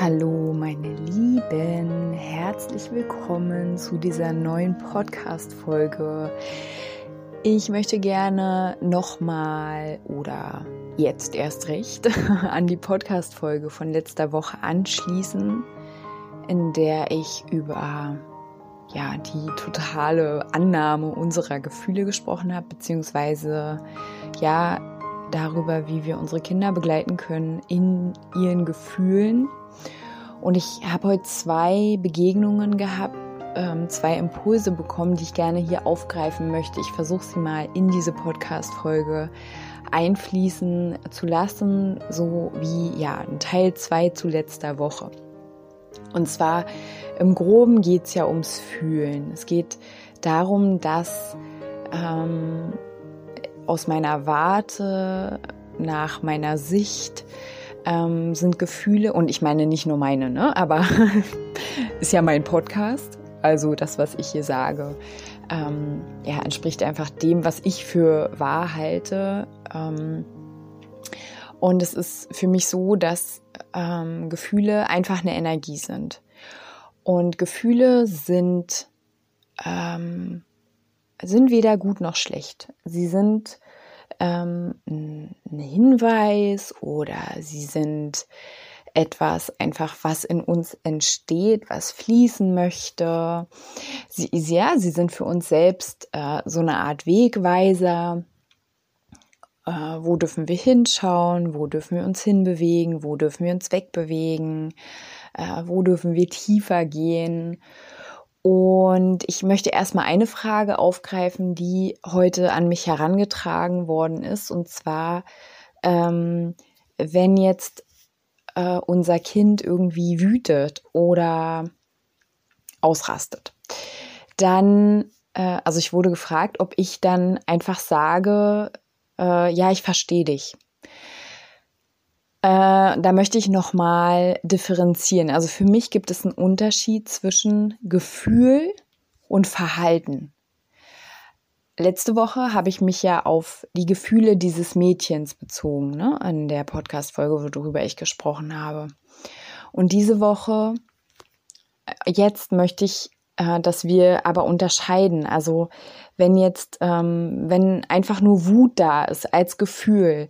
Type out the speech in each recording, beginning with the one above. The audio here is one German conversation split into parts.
Hallo meine Lieben, herzlich willkommen zu dieser neuen Podcast-Folge. Ich möchte gerne nochmal oder jetzt erst recht an die Podcast-Folge von letzter Woche anschließen, in der ich über ja, die totale Annahme unserer Gefühle gesprochen habe, beziehungsweise ja, darüber, wie wir unsere Kinder begleiten können in ihren Gefühlen und ich habe heute zwei Begegnungen gehabt, ähm, zwei Impulse bekommen, die ich gerne hier aufgreifen möchte. Ich versuche sie mal in diese Podcast-Folge einfließen zu lassen, so wie ja ein Teil 2 zu letzter Woche. Und zwar im Groben geht es ja ums Fühlen. Es geht darum, dass ähm, aus meiner Warte, nach meiner Sicht, ähm, sind Gefühle, und ich meine nicht nur meine, ne, aber ist ja mein Podcast, also das, was ich hier sage, ähm, ja, entspricht einfach dem, was ich für wahr halte. Ähm, und es ist für mich so, dass ähm, Gefühle einfach eine Energie sind. Und Gefühle sind, ähm, sind weder gut noch schlecht. Sie sind ähm, ein Hinweis oder sie sind etwas einfach, was in uns entsteht, was fließen möchte. Sie, ja, sie sind für uns selbst äh, so eine Art Wegweiser. Äh, wo dürfen wir hinschauen? Wo dürfen wir uns hinbewegen? Wo dürfen wir uns wegbewegen? Äh, wo dürfen wir tiefer gehen? Und ich möchte erstmal eine Frage aufgreifen, die heute an mich herangetragen worden ist. Und zwar, ähm, wenn jetzt äh, unser Kind irgendwie wütet oder ausrastet, dann, äh, also ich wurde gefragt, ob ich dann einfach sage, äh, ja, ich verstehe dich. Äh, da möchte ich nochmal differenzieren. Also für mich gibt es einen Unterschied zwischen Gefühl und Verhalten. Letzte Woche habe ich mich ja auf die Gefühle dieses Mädchens bezogen, ne, an der Podcast-Folge, worüber ich gesprochen habe. Und diese Woche, äh, jetzt möchte ich, äh, dass wir aber unterscheiden. Also wenn jetzt, ähm, wenn einfach nur Wut da ist als Gefühl,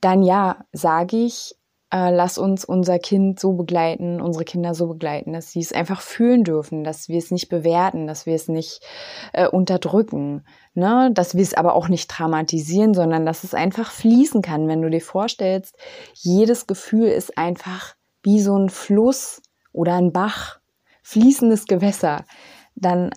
dann ja, sage ich, äh, lass uns unser Kind so begleiten, unsere Kinder so begleiten, dass sie es einfach fühlen dürfen, dass wir es nicht bewerten, dass wir es nicht äh, unterdrücken, ne? dass wir es aber auch nicht traumatisieren, sondern dass es einfach fließen kann. Wenn du dir vorstellst, jedes Gefühl ist einfach wie so ein Fluss oder ein Bach, fließendes Gewässer, dann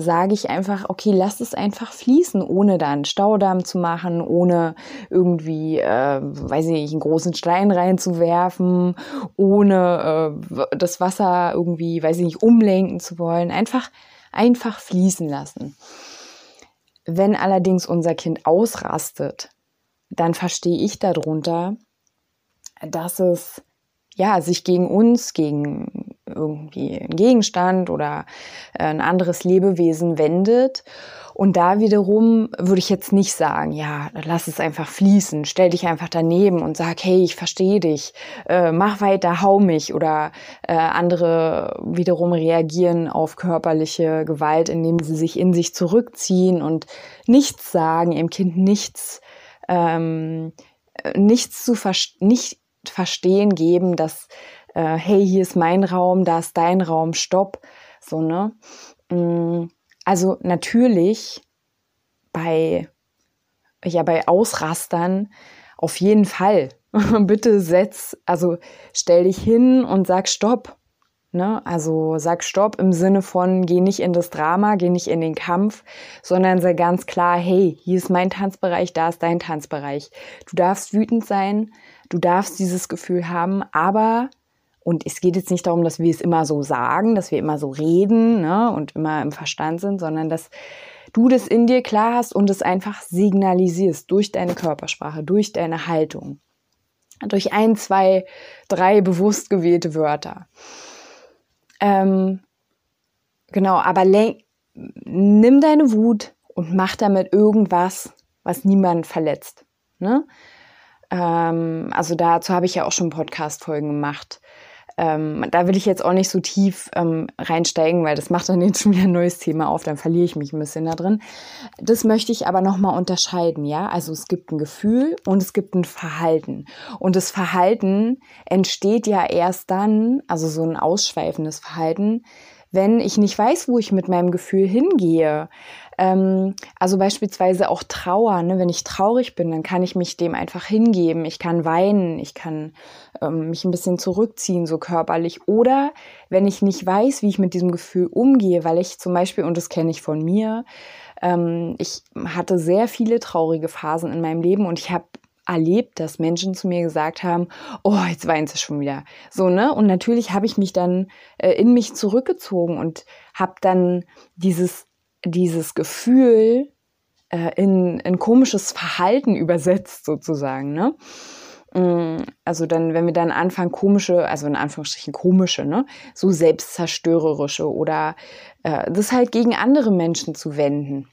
sage ich einfach, okay, lass es einfach fließen, ohne da einen Staudamm zu machen, ohne irgendwie, äh, weiß ich nicht, einen großen Stein reinzuwerfen, ohne äh, das Wasser irgendwie, weiß ich nicht, umlenken zu wollen. Einfach, einfach fließen lassen. Wenn allerdings unser Kind ausrastet, dann verstehe ich darunter, dass es ja sich gegen uns, gegen irgendwie ein Gegenstand oder äh, ein anderes Lebewesen wendet. Und da wiederum würde ich jetzt nicht sagen, ja, lass es einfach fließen, stell dich einfach daneben und sag, hey, ich verstehe dich, äh, mach weiter, hau mich. Oder äh, andere wiederum reagieren auf körperliche Gewalt, indem sie sich in sich zurückziehen und nichts sagen, ihrem Kind nichts, ähm, nichts zu ver nicht verstehen geben, dass äh, hey, hier ist mein Raum, da ist dein Raum, stopp. So, ne? Mm, also natürlich bei, ja, bei Ausrastern auf jeden Fall. Bitte setz, also stell dich hin und sag Stopp. Ne? Also sag Stopp im Sinne von, geh nicht in das Drama, geh nicht in den Kampf, sondern sei ganz klar, hey, hier ist mein Tanzbereich, da ist dein Tanzbereich. Du darfst wütend sein, du darfst dieses Gefühl haben, aber Und es geht jetzt nicht darum, dass wir es immer so sagen, dass wir immer so reden ne, und immer im Verstand sind, sondern dass du das in dir klar hast und es einfach signalisierst durch deine Körpersprache, durch deine Haltung, durch ein, zwei, drei bewusst gewählte Wörter. Ähm, genau, aber nimm deine Wut und mach damit irgendwas, was niemand verletzt. Ne? Ähm, also dazu habe ich ja auch schon Podcast-Folgen gemacht. Ähm, da will ich jetzt auch nicht so tief ähm, reinsteigen, weil das macht dann jetzt schon wieder ein neues Thema auf, dann verliere ich mich ein bisschen da drin. Das möchte ich aber nochmal unterscheiden, ja. Also es gibt ein Gefühl und es gibt ein Verhalten. Und das Verhalten entsteht ja erst dann, also so ein ausschweifendes Verhalten, wenn ich nicht weiß, wo ich mit meinem Gefühl hingehe. Ähm, also beispielsweise auch Trauer. Ne? Wenn ich traurig bin, dann kann ich mich dem einfach hingeben. Ich kann weinen, ich kann ähm, mich ein bisschen zurückziehen, so körperlich. Oder wenn ich nicht weiß, wie ich mit diesem Gefühl umgehe, weil ich zum Beispiel, und das kenne ich von mir, ähm, ich hatte sehr viele traurige Phasen in meinem Leben und ich habe erlebt, dass Menschen zu mir gesagt haben, oh, jetzt weint sie schon wieder. So, ne? Und natürlich habe ich mich dann äh, in mich zurückgezogen und habe dann dieses, dieses Gefühl äh, in, in komisches Verhalten übersetzt, sozusagen, ne? Mm, also dann, wenn wir dann anfangen, komische, also in Anführungsstrichen komische, ne, so selbstzerstörerische oder äh, das halt gegen andere Menschen zu wenden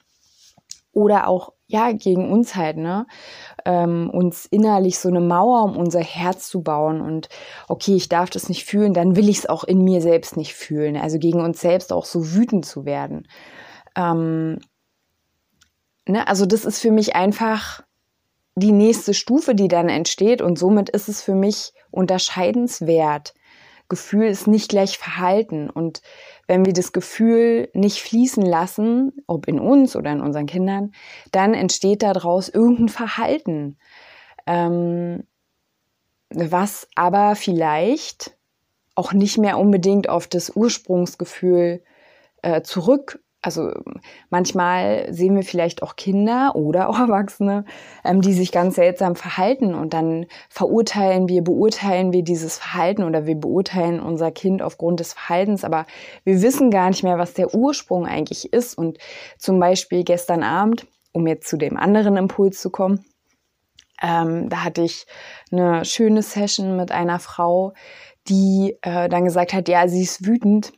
oder auch ja gegen uns halt, ne, ähm, uns innerlich so eine Mauer um unser Herz zu bauen und okay, ich darf das nicht fühlen, dann will ich es auch in mir selbst nicht fühlen. Also gegen uns selbst auch so wütend zu werden. Ähm, ne, also das ist für mich einfach die nächste Stufe, die dann entsteht und somit ist es für mich unterscheidenswert. Gefühl ist nicht gleich Verhalten. Und wenn wir das Gefühl nicht fließen lassen, ob in uns oder in unseren Kindern, dann entsteht daraus irgendein Verhalten, ähm, was aber vielleicht auch nicht mehr unbedingt auf das Ursprungsgefühl äh, zurück also manchmal sehen wir vielleicht auch Kinder oder auch Erwachsene, ähm, die sich ganz seltsam verhalten und dann verurteilen wir, beurteilen wir dieses Verhalten oder wir beurteilen unser Kind aufgrund des Verhaltens, aber wir wissen gar nicht mehr, was der Ursprung eigentlich ist. Und zum Beispiel gestern Abend, um jetzt zu dem anderen Impuls zu kommen, ähm, da hatte ich eine schöne Session mit einer Frau, die äh, dann gesagt hat, ja, sie ist wütend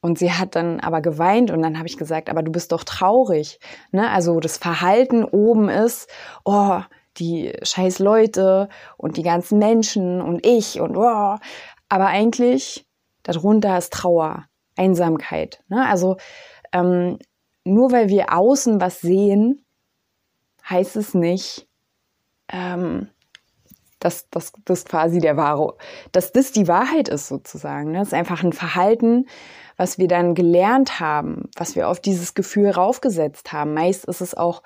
und sie hat dann aber geweint und dann habe ich gesagt, aber du bist doch traurig. Ne? Also das Verhalten oben ist, oh, die scheiß Leute und die ganzen Menschen und ich und oh. Aber eigentlich darunter ist Trauer, Einsamkeit. Ne? Also ähm, nur weil wir außen was sehen, heißt es nicht, ähm, dass das quasi der wahre, dass das die Wahrheit ist sozusagen. Ne? Das ist einfach ein Verhalten, was wir dann gelernt haben, was wir auf dieses Gefühl raufgesetzt haben. Meist ist es auch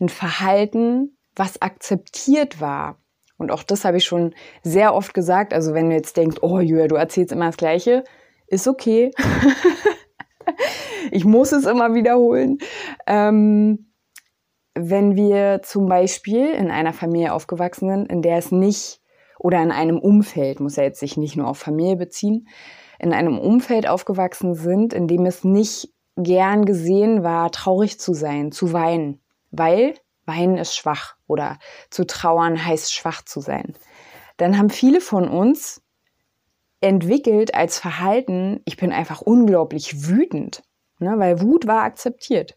ein Verhalten, was akzeptiert war. Und auch das habe ich schon sehr oft gesagt. Also wenn du jetzt denkst, oh Julia, du erzählst immer das Gleiche, ist okay. ich muss es immer wiederholen. Ähm, wenn wir zum Beispiel in einer Familie aufgewachsen sind, in der es nicht oder in einem Umfeld, muss ja jetzt sich nicht nur auf Familie beziehen, in einem Umfeld aufgewachsen sind, in dem es nicht gern gesehen war, traurig zu sein, zu weinen, weil weinen ist schwach oder zu trauern heißt schwach zu sein. Dann haben viele von uns entwickelt als Verhalten, ich bin einfach unglaublich wütend, ne, weil Wut war akzeptiert.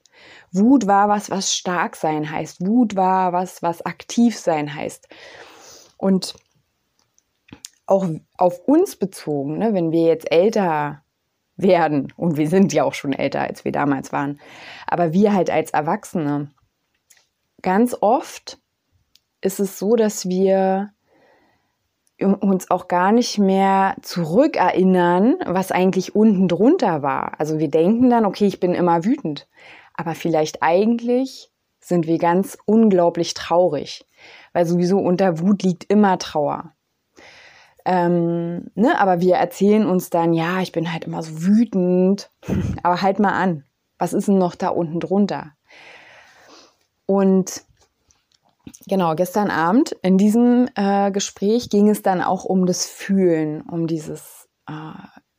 Wut war was, was stark sein heißt. Wut war was, was aktiv sein heißt. Und auch auf uns bezogen, ne, wenn wir jetzt älter werden, und wir sind ja auch schon älter, als wir damals waren, aber wir halt als Erwachsene, ganz oft ist es so, dass wir uns auch gar nicht mehr zurückerinnern, was eigentlich unten drunter war. Also wir denken dann, okay, ich bin immer wütend, aber vielleicht eigentlich sind wir ganz unglaublich traurig, weil sowieso unter Wut liegt immer Trauer. Ähm, ne, aber wir erzählen uns dann, ja, ich bin halt immer so wütend. Aber halt mal an, was ist denn noch da unten drunter? Und genau, gestern Abend in diesem äh, Gespräch ging es dann auch um das Fühlen, um dieses äh,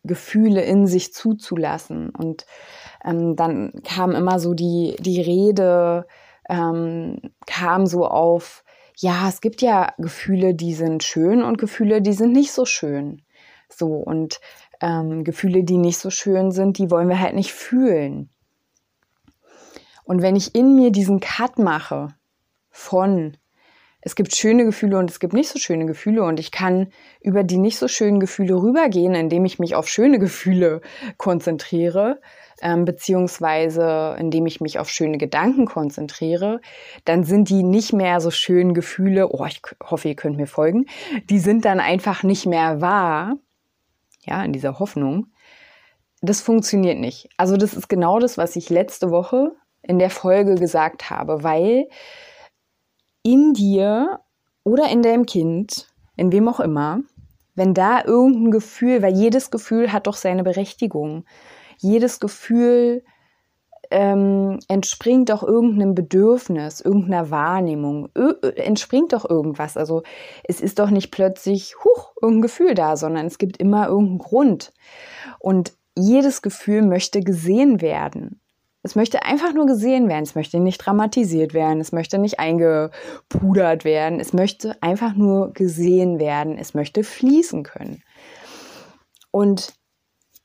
Gefühle in sich zuzulassen. Und ähm, dann kam immer so die, die Rede, ähm, kam so auf, ja, es gibt ja Gefühle, die sind schön und Gefühle, die sind nicht so schön. So, und ähm, Gefühle, die nicht so schön sind, die wollen wir halt nicht fühlen. Und wenn ich in mir diesen Cut mache von, es gibt schöne Gefühle und es gibt nicht so schöne Gefühle und ich kann über die nicht so schönen Gefühle rübergehen, indem ich mich auf schöne Gefühle konzentriere, ähm, beziehungsweise indem ich mich auf schöne Gedanken konzentriere, dann sind die nicht mehr so schönen Gefühle, oh, ich hoffe, ihr könnt mir folgen, die sind dann einfach nicht mehr wahr, ja, in dieser Hoffnung. Das funktioniert nicht. Also das ist genau das, was ich letzte Woche in der Folge gesagt habe, weil in dir oder in deinem Kind, in wem auch immer, wenn da irgendein Gefühl, weil jedes Gefühl hat doch seine Berechtigung. Jedes Gefühl ähm, entspringt doch irgendeinem Bedürfnis, irgendeiner Wahrnehmung, entspringt doch irgendwas. Also es ist doch nicht plötzlich, huch, irgendein Gefühl da, sondern es gibt immer irgendeinen Grund. Und jedes Gefühl möchte gesehen werden. Es möchte einfach nur gesehen werden. Es möchte nicht dramatisiert werden. Es möchte nicht eingepudert werden. Es möchte einfach nur gesehen werden. Es möchte fließen können. Und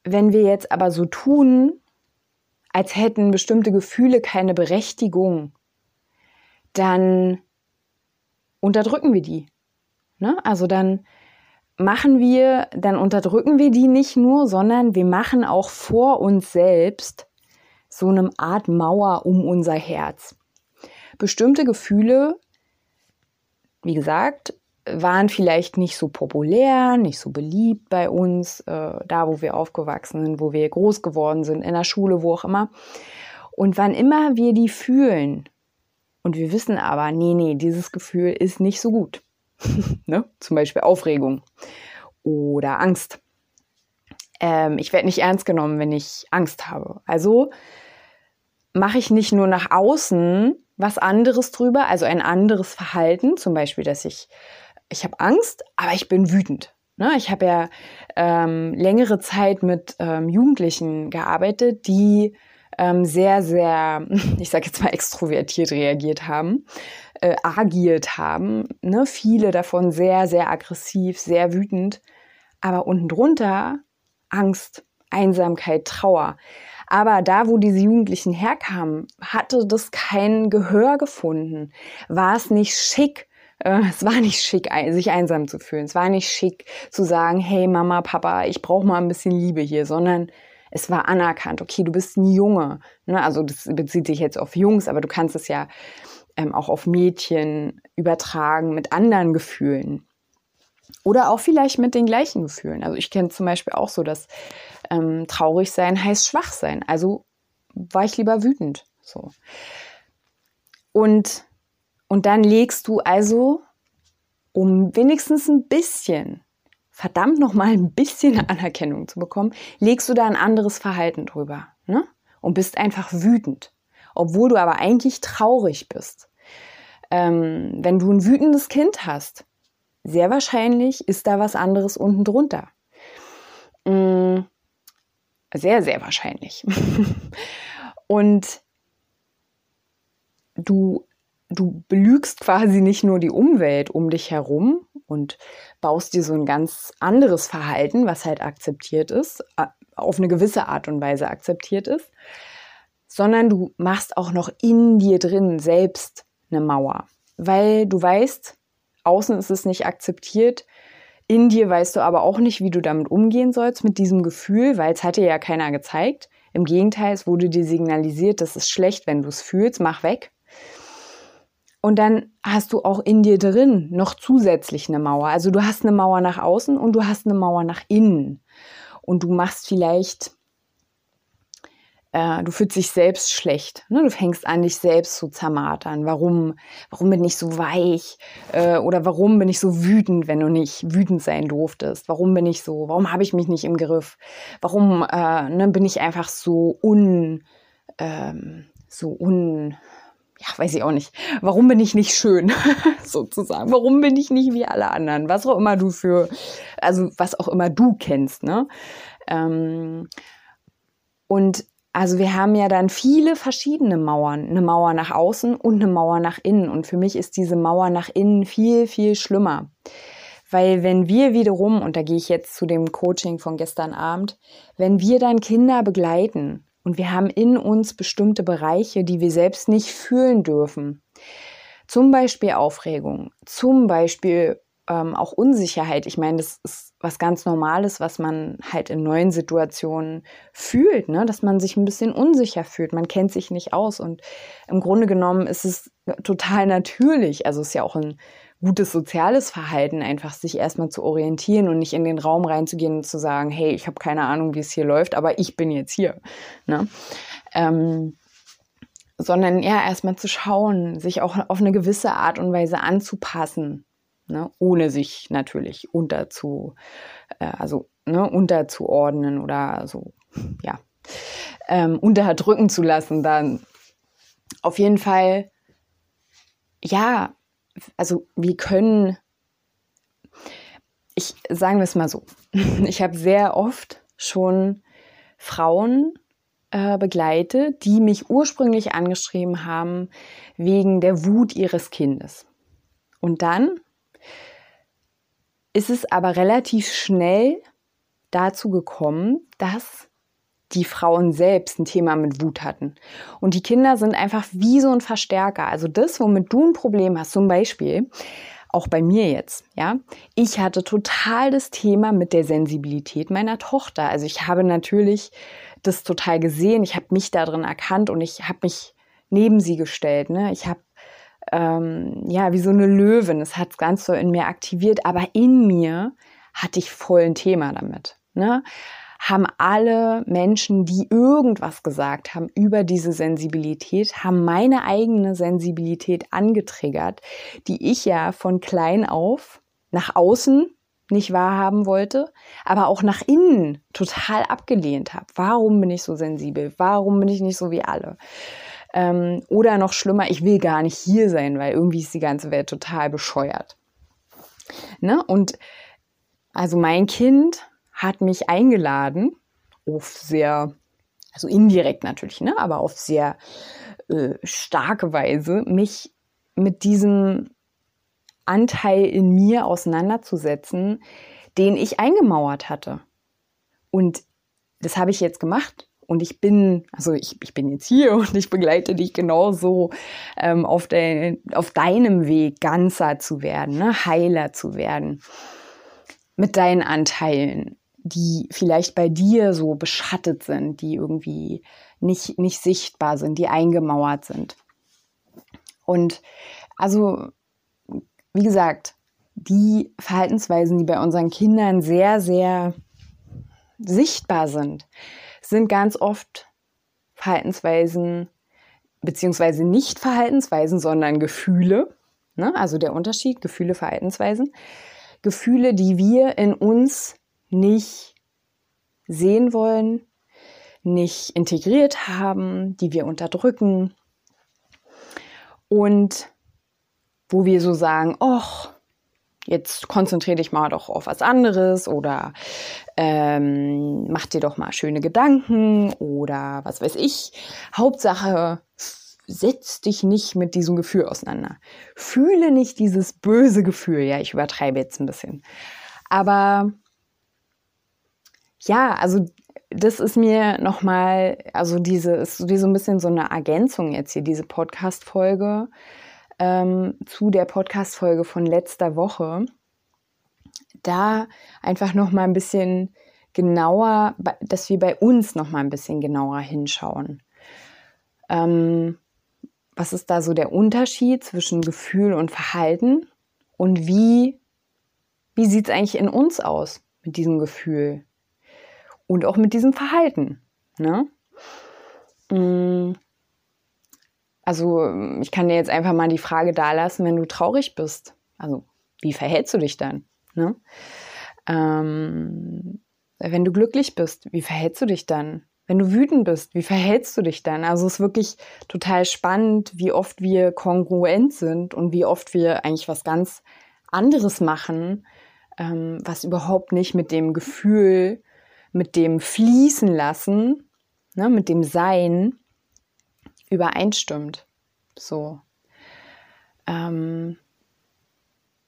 wenn wir jetzt aber so tun, als hätten bestimmte Gefühle keine Berechtigung, dann unterdrücken wir die. Ne? Also dann machen wir, dann unterdrücken wir die nicht nur, sondern wir machen auch vor uns selbst so eine Art Mauer um unser Herz. Bestimmte Gefühle, wie gesagt, waren vielleicht nicht so populär, nicht so beliebt bei uns, äh, da wo wir aufgewachsen sind, wo wir groß geworden sind, in der Schule, wo auch immer. Und wann immer wir die fühlen, und wir wissen aber, nee, nee, dieses Gefühl ist nicht so gut. ne? Zum Beispiel Aufregung oder Angst. Ähm, ich werde nicht ernst genommen, wenn ich Angst habe. Also mache ich nicht nur nach außen was anderes drüber, also ein anderes Verhalten, zum Beispiel, dass ich, ich habe Angst, aber ich bin wütend. Ne? Ich habe ja ähm, längere Zeit mit ähm, Jugendlichen gearbeitet, die ähm, sehr, sehr, ich sage jetzt mal extrovertiert reagiert haben, äh, agiert haben. Ne? Viele davon sehr, sehr aggressiv, sehr wütend, aber unten drunter Angst, Einsamkeit, Trauer. Aber da, wo diese Jugendlichen herkamen, hatte das kein Gehör gefunden. War es nicht schick, äh, es war nicht schick, sich einsam zu fühlen. Es war nicht schick zu sagen, hey Mama, Papa, ich brauche mal ein bisschen Liebe hier, sondern es war anerkannt. Okay, du bist ein Junge. Ne? Also das bezieht sich jetzt auf Jungs, aber du kannst es ja ähm, auch auf Mädchen übertragen mit anderen Gefühlen. Oder auch vielleicht mit den gleichen Gefühlen. Also ich kenne zum Beispiel auch so, dass ähm, traurig sein heißt schwach sein. Also war ich lieber wütend. So. Und, und dann legst du also, um wenigstens ein bisschen, verdammt nochmal ein bisschen Anerkennung zu bekommen, legst du da ein anderes Verhalten drüber. Ne? Und bist einfach wütend. Obwohl du aber eigentlich traurig bist. Ähm, wenn du ein wütendes Kind hast, sehr wahrscheinlich ist da was anderes unten drunter. Mm, sehr, sehr wahrscheinlich. Und du, du belügst quasi nicht nur die Umwelt um dich herum und baust dir so ein ganz anderes Verhalten, was halt akzeptiert ist, auf eine gewisse Art und Weise akzeptiert ist, sondern du machst auch noch in dir drin selbst eine Mauer, weil du weißt, außen ist es nicht akzeptiert. In dir weißt du aber auch nicht, wie du damit umgehen sollst mit diesem Gefühl, weil es hat dir ja keiner gezeigt. Im Gegenteil, es wurde dir signalisiert, das ist schlecht, wenn du es fühlst, mach weg. Und dann hast du auch in dir drin noch zusätzlich eine Mauer. Also du hast eine Mauer nach außen und du hast eine Mauer nach innen. Und du machst vielleicht äh, du fühlst dich selbst schlecht. Ne? Du fängst an, dich selbst zu zermartern. Warum? Warum bin ich so weich? Äh, oder warum bin ich so wütend, wenn du nicht wütend sein durftest? Warum bin ich so? Warum habe ich mich nicht im Griff? Warum äh, ne, bin ich einfach so un, ähm, so un, ja, weiß ich auch nicht. Warum bin ich nicht schön, sozusagen? Warum bin ich nicht wie alle anderen? Was auch immer du für, also was auch immer du kennst, ne? Ähm, und also wir haben ja dann viele verschiedene Mauern. Eine Mauer nach außen und eine Mauer nach innen. Und für mich ist diese Mauer nach innen viel, viel schlimmer. Weil wenn wir wiederum, und da gehe ich jetzt zu dem Coaching von gestern Abend, wenn wir dann Kinder begleiten und wir haben in uns bestimmte Bereiche, die wir selbst nicht fühlen dürfen. Zum Beispiel Aufregung, zum Beispiel ähm, auch Unsicherheit. Ich meine, das ist was ganz Normales, was man halt in neuen Situationen fühlt, ne? dass man sich ein bisschen unsicher fühlt. Man kennt sich nicht aus und im Grunde genommen ist es total natürlich. Also es ist ja auch ein gutes soziales Verhalten, einfach sich erstmal zu orientieren und nicht in den Raum reinzugehen und zu sagen, hey, ich habe keine Ahnung, wie es hier läuft, aber ich bin jetzt hier. Ne? Ähm, sondern ja, erstmal zu schauen, sich auch auf eine gewisse Art und Weise anzupassen, ne? ohne sich natürlich unterzu, äh, also ne, unterzuordnen oder so, ja, ähm, unterdrücken zu lassen, dann auf jeden Fall, ja, also wir können, ich sagen wir es mal so, ich habe sehr oft schon Frauen äh, begleitet, die mich ursprünglich angeschrieben haben wegen der Wut ihres Kindes. Und dann ist es aber relativ schnell dazu gekommen, dass die Frauen selbst ein Thema mit Wut hatten. Und die Kinder sind einfach wie so ein Verstärker. Also das, womit du ein Problem hast, zum Beispiel, auch bei mir jetzt, ja. Ich hatte total das Thema mit der Sensibilität meiner Tochter. Also ich habe natürlich das total gesehen. Ich habe mich darin erkannt und ich habe mich neben sie gestellt. Ne? Ich habe ähm, ja wie so eine Löwin. Es hat ganz so in mir aktiviert, aber in mir hatte ich voll ein Thema damit. Ne? haben alle Menschen, die irgendwas gesagt haben über diese Sensibilität, haben meine eigene Sensibilität angetriggert, die ich ja von klein auf nach außen nicht wahrhaben wollte, aber auch nach innen total abgelehnt habe. Warum bin ich so sensibel? Warum bin ich nicht so wie alle? Ähm, oder noch schlimmer, ich will gar nicht hier sein, weil irgendwie ist die ganze Welt total bescheuert. Ne? Und also mein Kind hat mich eingeladen auf sehr, also indirekt natürlich, ne, aber auf sehr äh, starke Weise, mich mit diesem Anteil in mir auseinanderzusetzen, den ich eingemauert hatte. Und das habe ich jetzt gemacht. Und ich bin, also ich, ich bin jetzt hier und ich begleite dich genauso ähm, auf, de, auf deinem Weg, ganzer zu werden, ne? heiler zu werden. Mit deinen Anteilen, die vielleicht bei dir so beschattet sind, die irgendwie nicht, nicht sichtbar sind, die eingemauert sind. Und also, wie gesagt, die Verhaltensweisen, die bei unseren Kindern sehr, sehr sichtbar sind, sind ganz oft Verhaltensweisen, beziehungsweise nicht Verhaltensweisen, sondern Gefühle. Ne? Also der Unterschied, Gefühle, Verhaltensweisen. Gefühle, die wir in uns nicht sehen wollen, nicht integriert haben, die wir unterdrücken und wo wir so sagen, ach, jetzt konzentriere dich mal doch auf was anderes oder ähm, mach dir doch mal schöne Gedanken oder was weiß ich. Hauptsache, setz dich nicht mit diesem Gefühl auseinander. Fühle nicht dieses böse Gefühl. Ja, ich übertreibe jetzt ein bisschen. Aber ja, also das ist mir nochmal, also diese, ist so ein bisschen so eine Ergänzung jetzt hier, diese Podcast-Folge ähm, zu der Podcast-Folge von letzter Woche. Da einfach nochmal ein bisschen genauer, dass wir bei uns nochmal ein bisschen genauer hinschauen. Ähm, was ist da so der Unterschied zwischen Gefühl und Verhalten? Und wie, wie sieht es eigentlich in uns aus mit diesem Gefühl? und auch mit diesem Verhalten. Ne? Mm. Also ich kann dir jetzt einfach mal die Frage da lassen, wenn du traurig bist. Also wie verhältst du dich dann? Ne? Ähm, wenn du glücklich bist, wie verhältst du dich dann? Wenn du wütend bist, wie verhältst du dich dann? Also es ist wirklich total spannend, wie oft wir kongruent sind und wie oft wir eigentlich was ganz anderes machen, ähm, was überhaupt nicht mit dem Gefühl, mit dem Fließen lassen, ne, mit dem Sein übereinstimmt. So. Ähm,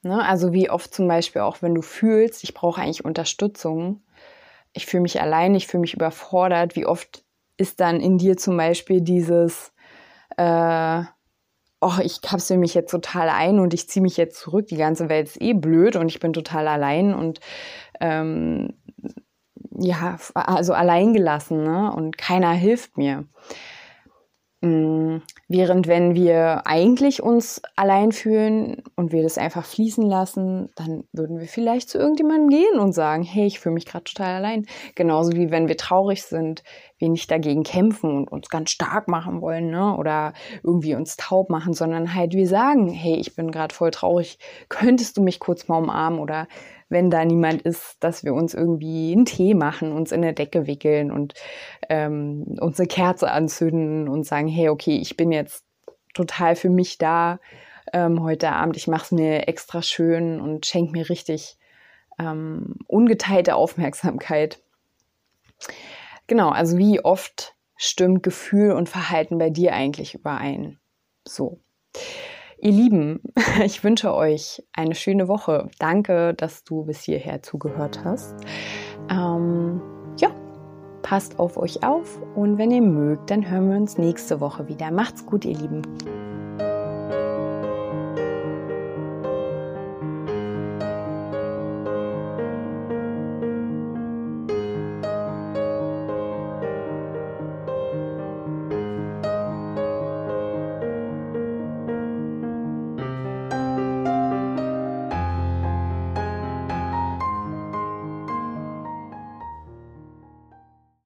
ne, also wie oft zum Beispiel auch, wenn du fühlst, ich brauche eigentlich Unterstützung, ich fühle mich allein, ich fühle mich überfordert, wie oft ist dann in dir zum Beispiel dieses, äh, oh, ich kapsel mich jetzt total ein und ich ziehe mich jetzt zurück, die ganze Welt ist eh blöd und ich bin total allein und ähm, ja, also alleingelassen ne? und keiner hilft mir. Mm, während wenn wir eigentlich uns allein fühlen und wir das einfach fließen lassen, dann würden wir vielleicht zu irgendjemandem gehen und sagen, hey, ich fühle mich gerade total allein. Genauso wie wenn wir traurig sind, wir nicht dagegen kämpfen und uns ganz stark machen wollen, ne? Oder irgendwie uns taub machen, sondern halt wir sagen, hey, ich bin gerade voll traurig, könntest du mich kurz mal umarmen oder wenn da niemand ist, dass wir uns irgendwie einen Tee machen, uns in der Decke wickeln und ähm, uns eine Kerze anzünden und sagen, hey, okay, ich bin jetzt total für mich da ähm, heute Abend. Ich mache es mir extra schön und schenke mir richtig ähm, ungeteilte Aufmerksamkeit. Genau, also wie oft stimmt Gefühl und Verhalten bei dir eigentlich überein? So. Ihr Lieben, ich wünsche euch eine schöne Woche. Danke, dass du bis hierher zugehört hast. Ähm, ja, passt auf euch auf und wenn ihr mögt, dann hören wir uns nächste Woche wieder. Macht's gut, ihr Lieben.